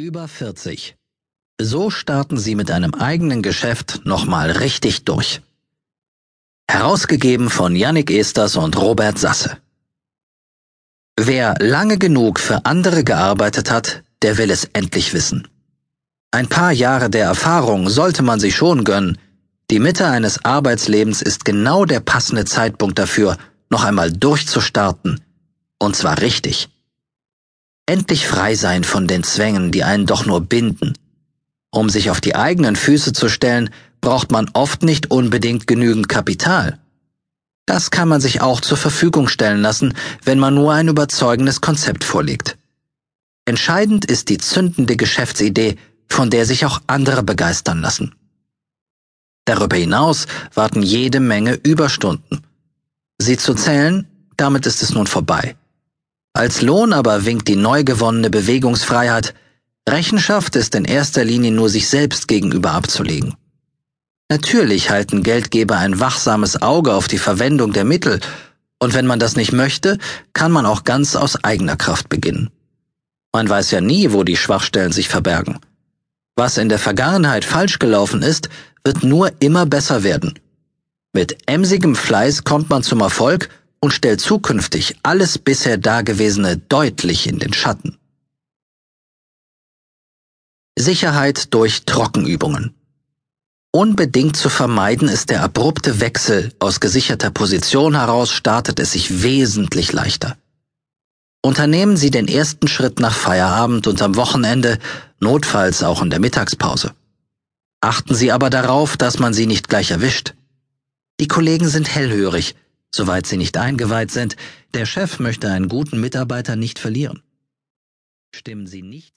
Über 40. So starten Sie mit einem eigenen Geschäft nochmal richtig durch. Herausgegeben von Yannick Esters und Robert Sasse. Wer lange genug für andere gearbeitet hat, der will es endlich wissen. Ein paar Jahre der Erfahrung sollte man sich schon gönnen. Die Mitte eines Arbeitslebens ist genau der passende Zeitpunkt dafür, noch einmal durchzustarten. Und zwar richtig endlich frei sein von den Zwängen, die einen doch nur binden. Um sich auf die eigenen Füße zu stellen, braucht man oft nicht unbedingt genügend Kapital. Das kann man sich auch zur Verfügung stellen lassen, wenn man nur ein überzeugendes Konzept vorlegt. Entscheidend ist die zündende Geschäftsidee, von der sich auch andere begeistern lassen. Darüber hinaus warten jede Menge Überstunden. Sie zu zählen, damit ist es nun vorbei. Als Lohn aber winkt die neu gewonnene Bewegungsfreiheit. Rechenschaft ist in erster Linie nur sich selbst gegenüber abzulegen. Natürlich halten Geldgeber ein wachsames Auge auf die Verwendung der Mittel, und wenn man das nicht möchte, kann man auch ganz aus eigener Kraft beginnen. Man weiß ja nie, wo die Schwachstellen sich verbergen. Was in der Vergangenheit falsch gelaufen ist, wird nur immer besser werden. Mit emsigem Fleiß kommt man zum Erfolg und stellt zukünftig alles bisher Dagewesene deutlich in den Schatten. Sicherheit durch Trockenübungen. Unbedingt zu vermeiden ist der abrupte Wechsel aus gesicherter Position heraus startet es sich wesentlich leichter. Unternehmen Sie den ersten Schritt nach Feierabend und am Wochenende, notfalls auch in der Mittagspause. Achten Sie aber darauf, dass man Sie nicht gleich erwischt. Die Kollegen sind hellhörig, soweit sie nicht eingeweiht sind, der Chef möchte einen guten Mitarbeiter nicht verlieren. Stimmen Sie nicht